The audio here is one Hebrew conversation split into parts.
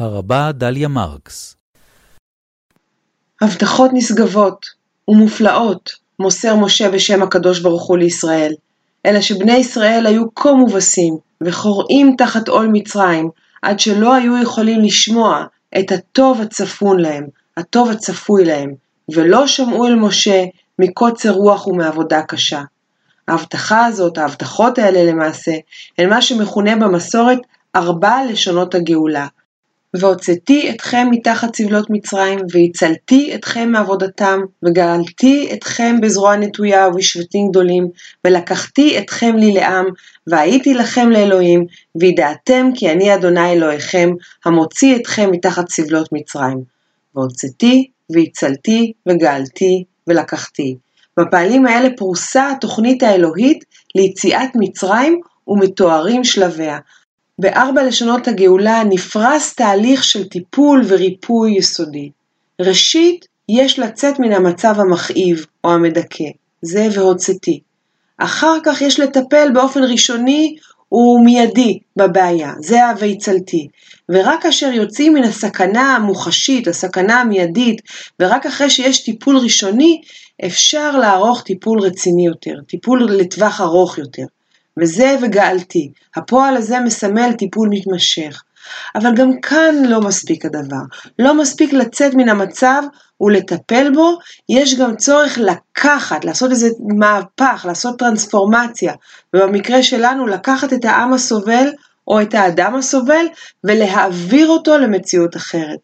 הרבה דליה מרקס הבטחות נשגבות ומופלאות מוסר משה בשם הקדוש ברוך הוא לישראל, אלא שבני ישראל היו כה מובסים וחורעים תחת עול מצרים, עד שלא היו יכולים לשמוע את הטוב הצפון להם, הטוב הצפוי להם, ולא שמעו אל משה מקוצר רוח ומעבודה קשה. ההבטחה הזאת, ההבטחות האלה למעשה, הן מה שמכונה במסורת ארבע לשונות הגאולה. והוצאתי אתכם מתחת סבלות מצרים, והצלתי אתכם מעבודתם, וגאלתי אתכם בזרוע נטויה ובשבטים גדולים, ולקחתי אתכם לי לעם, והייתי לכם לאלוהים, וידעתם כי אני אדוני אלוהיכם, המוציא אתכם מתחת סבלות מצרים. והוצאתי, והצלתי, וגאלתי, ולקחתי. בפעלים האלה פרוסה התוכנית האלוהית ליציאת מצרים ומתוארים שלביה. בארבע לשונות הגאולה נפרס תהליך של טיפול וריפוי יסודי. ראשית, יש לצאת מן המצב המכאיב או המדכא, זה והוצאתי. אחר כך יש לטפל באופן ראשוני ומיידי בבעיה, זה ה"ויצלתי". ורק כאשר יוצאים מן הסכנה המוחשית, הסכנה המיידית, ורק אחרי שיש טיפול ראשוני, אפשר לערוך טיפול רציני יותר, טיפול לטווח ארוך יותר. וזה וגאלתי. הפועל הזה מסמל טיפול מתמשך. אבל גם כאן לא מספיק הדבר. לא מספיק לצאת מן המצב ולטפל בו, יש גם צורך לקחת, לעשות איזה מהפך, לעשות טרנספורמציה. ובמקרה שלנו, לקחת את העם הסובל או את האדם הסובל ולהעביר אותו למציאות אחרת.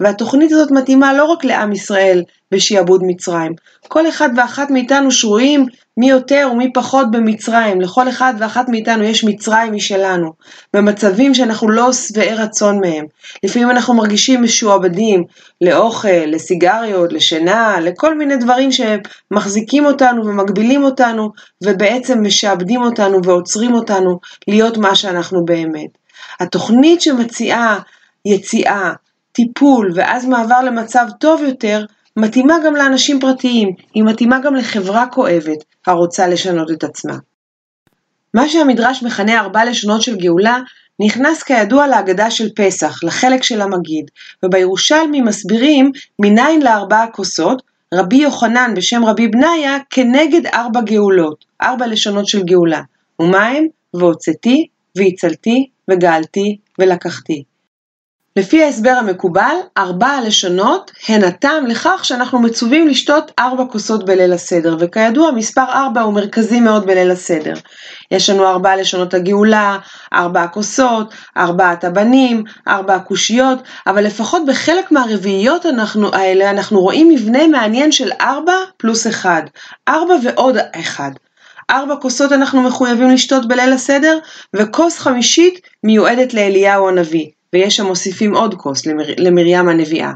והתוכנית הזאת מתאימה לא רק לעם ישראל בשעבוד מצרים. כל אחד ואחת מאיתנו שרויים מי יותר ומי פחות במצרים. לכל אחד ואחת מאיתנו יש מצרים משלנו, במצבים שאנחנו לא שבעי רצון מהם. לפעמים אנחנו מרגישים משועבדים לאוכל, לסיגריות, לשינה, לכל מיני דברים שמחזיקים אותנו ומגבילים אותנו, ובעצם משעבדים אותנו ועוצרים אותנו להיות מה שאנחנו באמת. התוכנית שמציעה יציאה, טיפול ואז מעבר למצב טוב יותר, מתאימה גם לאנשים פרטיים, היא מתאימה גם לחברה כואבת הרוצה לשנות את עצמה. מה שהמדרש מכנה ארבע לשונות של גאולה, נכנס כידוע להגדה של פסח, לחלק של המגיד, ובירושלמי מסבירים מניין לארבע הכוסות, רבי יוחנן בשם רבי בניה כנגד ארבע גאולות, ארבע לשונות של גאולה. ומה הם? והוצאתי, והצלתי, וגאלתי, ולקחתי. לפי ההסבר המקובל, ארבע הלשונות הן הטעם לכך שאנחנו מצווים לשתות ארבע כוסות בליל הסדר, וכידוע מספר ארבע הוא מרכזי מאוד בליל הסדר. יש לנו ארבע לשונות הגאולה, ארבע הכוסות, ארבעת הבנים, ארבע הקושיות, אבל לפחות בחלק מהרביעיות אנחנו, האלה אנחנו רואים מבנה מעניין של ארבע פלוס אחד, ארבע ועוד אחד. ארבע כוסות אנחנו מחויבים לשתות בליל הסדר, וכוס חמישית מיועדת לאליהו הנביא. ויש שם מוסיפים עוד כוס למר... למרים הנביאה.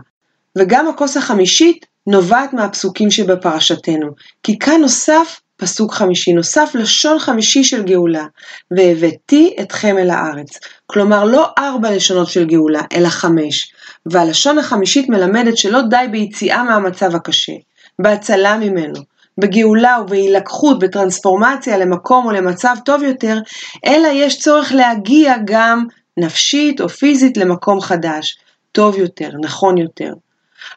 וגם הכוס החמישית נובעת מהפסוקים שבפרשתנו, כי כאן נוסף פסוק חמישי, נוסף לשון חמישי של גאולה, והבאתי אתכם אל הארץ. כלומר, לא ארבע לשונות של גאולה, אלא חמש. והלשון החמישית מלמדת שלא די ביציאה מהמצב הקשה, בהצלה ממנו, בגאולה ובהילקחות, בטרנספורמציה למקום או למצב טוב יותר, אלא יש צורך להגיע גם נפשית או פיזית למקום חדש, טוב יותר, נכון יותר.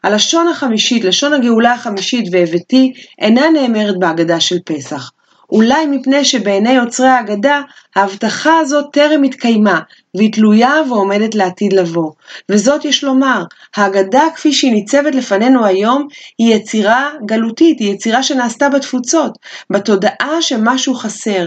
הלשון החמישית, לשון הגאולה החמישית והבאתי, אינה נאמרת בהגדה של פסח. אולי מפני שבעיני יוצרי ההגדה, ההבטחה הזאת טרם התקיימה, והיא תלויה ועומדת לעתיד לבוא. וזאת יש לומר, ההגדה כפי שהיא ניצבת לפנינו היום, היא יצירה גלותית, היא יצירה שנעשתה בתפוצות, בתודעה שמשהו חסר,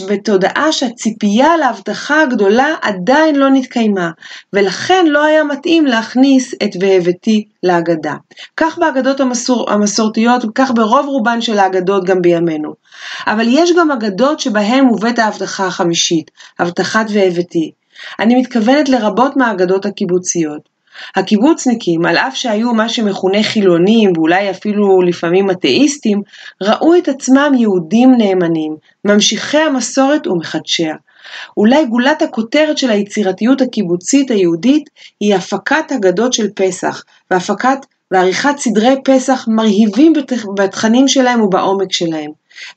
ובתודעה שהציפייה להבטחה הגדולה עדיין לא נתקיימה, ולכן לא היה מתאים להכניס את והבאתי להגדה. כך בהגדות המסור, המסורתיות, וכך ברוב רובן של ההגדות גם בימינו. אבל יש גם אגדות שבהן מובאת ההבטחה החמישית, הבטחת והבאתי. אני מתכוונת לרבות מהאגדות הקיבוציות. הקיבוצניקים, על אף שהיו מה שמכונה חילונים ואולי אפילו לפעמים אתאיסטים, ראו את עצמם יהודים נאמנים, ממשיכי המסורת ומחדשיה. אולי גולת הכותרת של היצירתיות הקיבוצית היהודית היא הפקת אגדות של פסח, והפקת ועריכת סדרי פסח מרהיבים בתכנים שלהם ובעומק שלהם,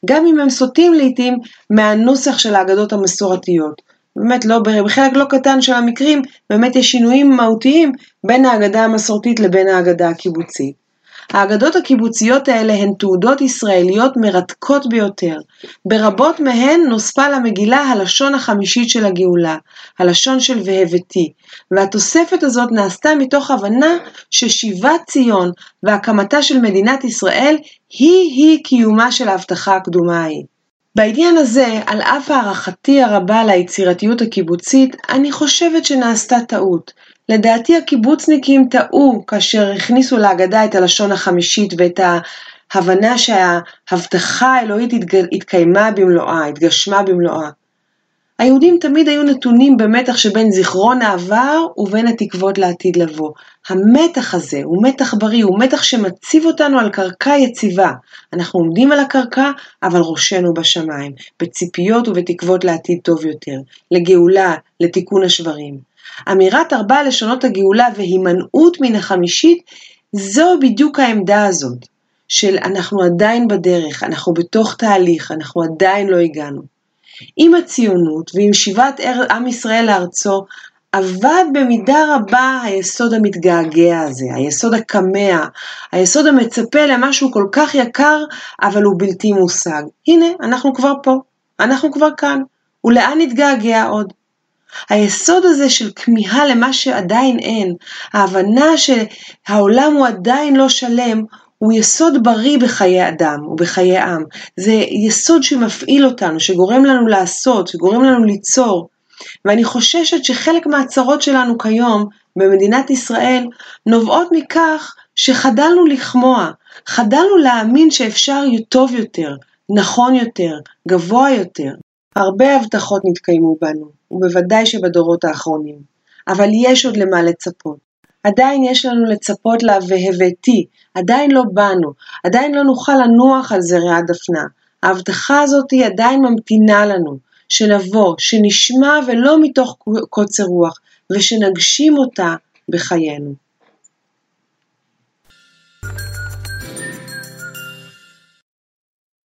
גם אם הם סוטים לעתים מהנוסח של האגדות המסורתיות. באמת לא, בחלק לא קטן של המקרים, באמת יש שינויים מהותיים בין ההגדה המסורתית לבין ההגדה הקיבוצית. האגדות הקיבוציות האלה הן תעודות ישראליות מרתקות ביותר. ברבות מהן נוספה למגילה הלשון החמישית של הגאולה, הלשון של והבתי, והתוספת הזאת נעשתה מתוך הבנה ששיבת ציון והקמתה של מדינת ישראל היא-היא קיומה של ההבטחה הקדומה ההיא. בעניין הזה, על אף הערכתי הרבה ליצירתיות הקיבוצית, אני חושבת שנעשתה טעות. לדעתי הקיבוצניקים טעו כאשר הכניסו להגדה את הלשון החמישית ואת ההבנה שההבטחה האלוהית התקיימה במלואה, התגשמה במלואה. היהודים תמיד היו נתונים במתח שבין זיכרון העבר ובין התקוות לעתיד לבוא. המתח הזה הוא מתח בריא, הוא מתח שמציב אותנו על קרקע יציבה. אנחנו עומדים על הקרקע, אבל ראשנו בשמיים, בציפיות ובתקוות לעתיד טוב יותר, לגאולה, לתיקון השברים. אמירת ארבע לשונות הגאולה והימנעות מן החמישית, זו בדיוק העמדה הזאת, של אנחנו עדיין בדרך, אנחנו בתוך תהליך, אנחנו עדיין לא הגענו. עם הציונות ועם שיבת עם ישראל לארצו, אבד במידה רבה היסוד המתגעגע הזה, היסוד הקמע, היסוד המצפה למשהו כל כך יקר, אבל הוא בלתי מושג. הנה, אנחנו כבר פה, אנחנו כבר כאן, ולאן נתגעגע עוד? היסוד הזה של כמיהה למה שעדיין אין, ההבנה שהעולם הוא עדיין לא שלם, הוא יסוד בריא בחיי אדם ובחיי עם. זה יסוד שמפעיל אותנו, שגורם לנו לעשות, שגורם לנו ליצור. ואני חוששת שחלק מהצרות שלנו כיום במדינת ישראל נובעות מכך שחדלנו לכמוע, חדלנו להאמין שאפשר טוב יותר, נכון יותר, גבוה יותר. הרבה הבטחות נתקיימו בנו, ובוודאי שבדורות האחרונים, אבל יש עוד למה לצפות. עדיין יש לנו לצפות לה והבאתי, עדיין לא באנו, עדיין לא נוכל לנוח על זרי הדפנה. ההבטחה הזאת היא עדיין ממתינה לנו, שנבוא, שנשמע ולא מתוך קוצר רוח, ושנגשים אותה בחיינו.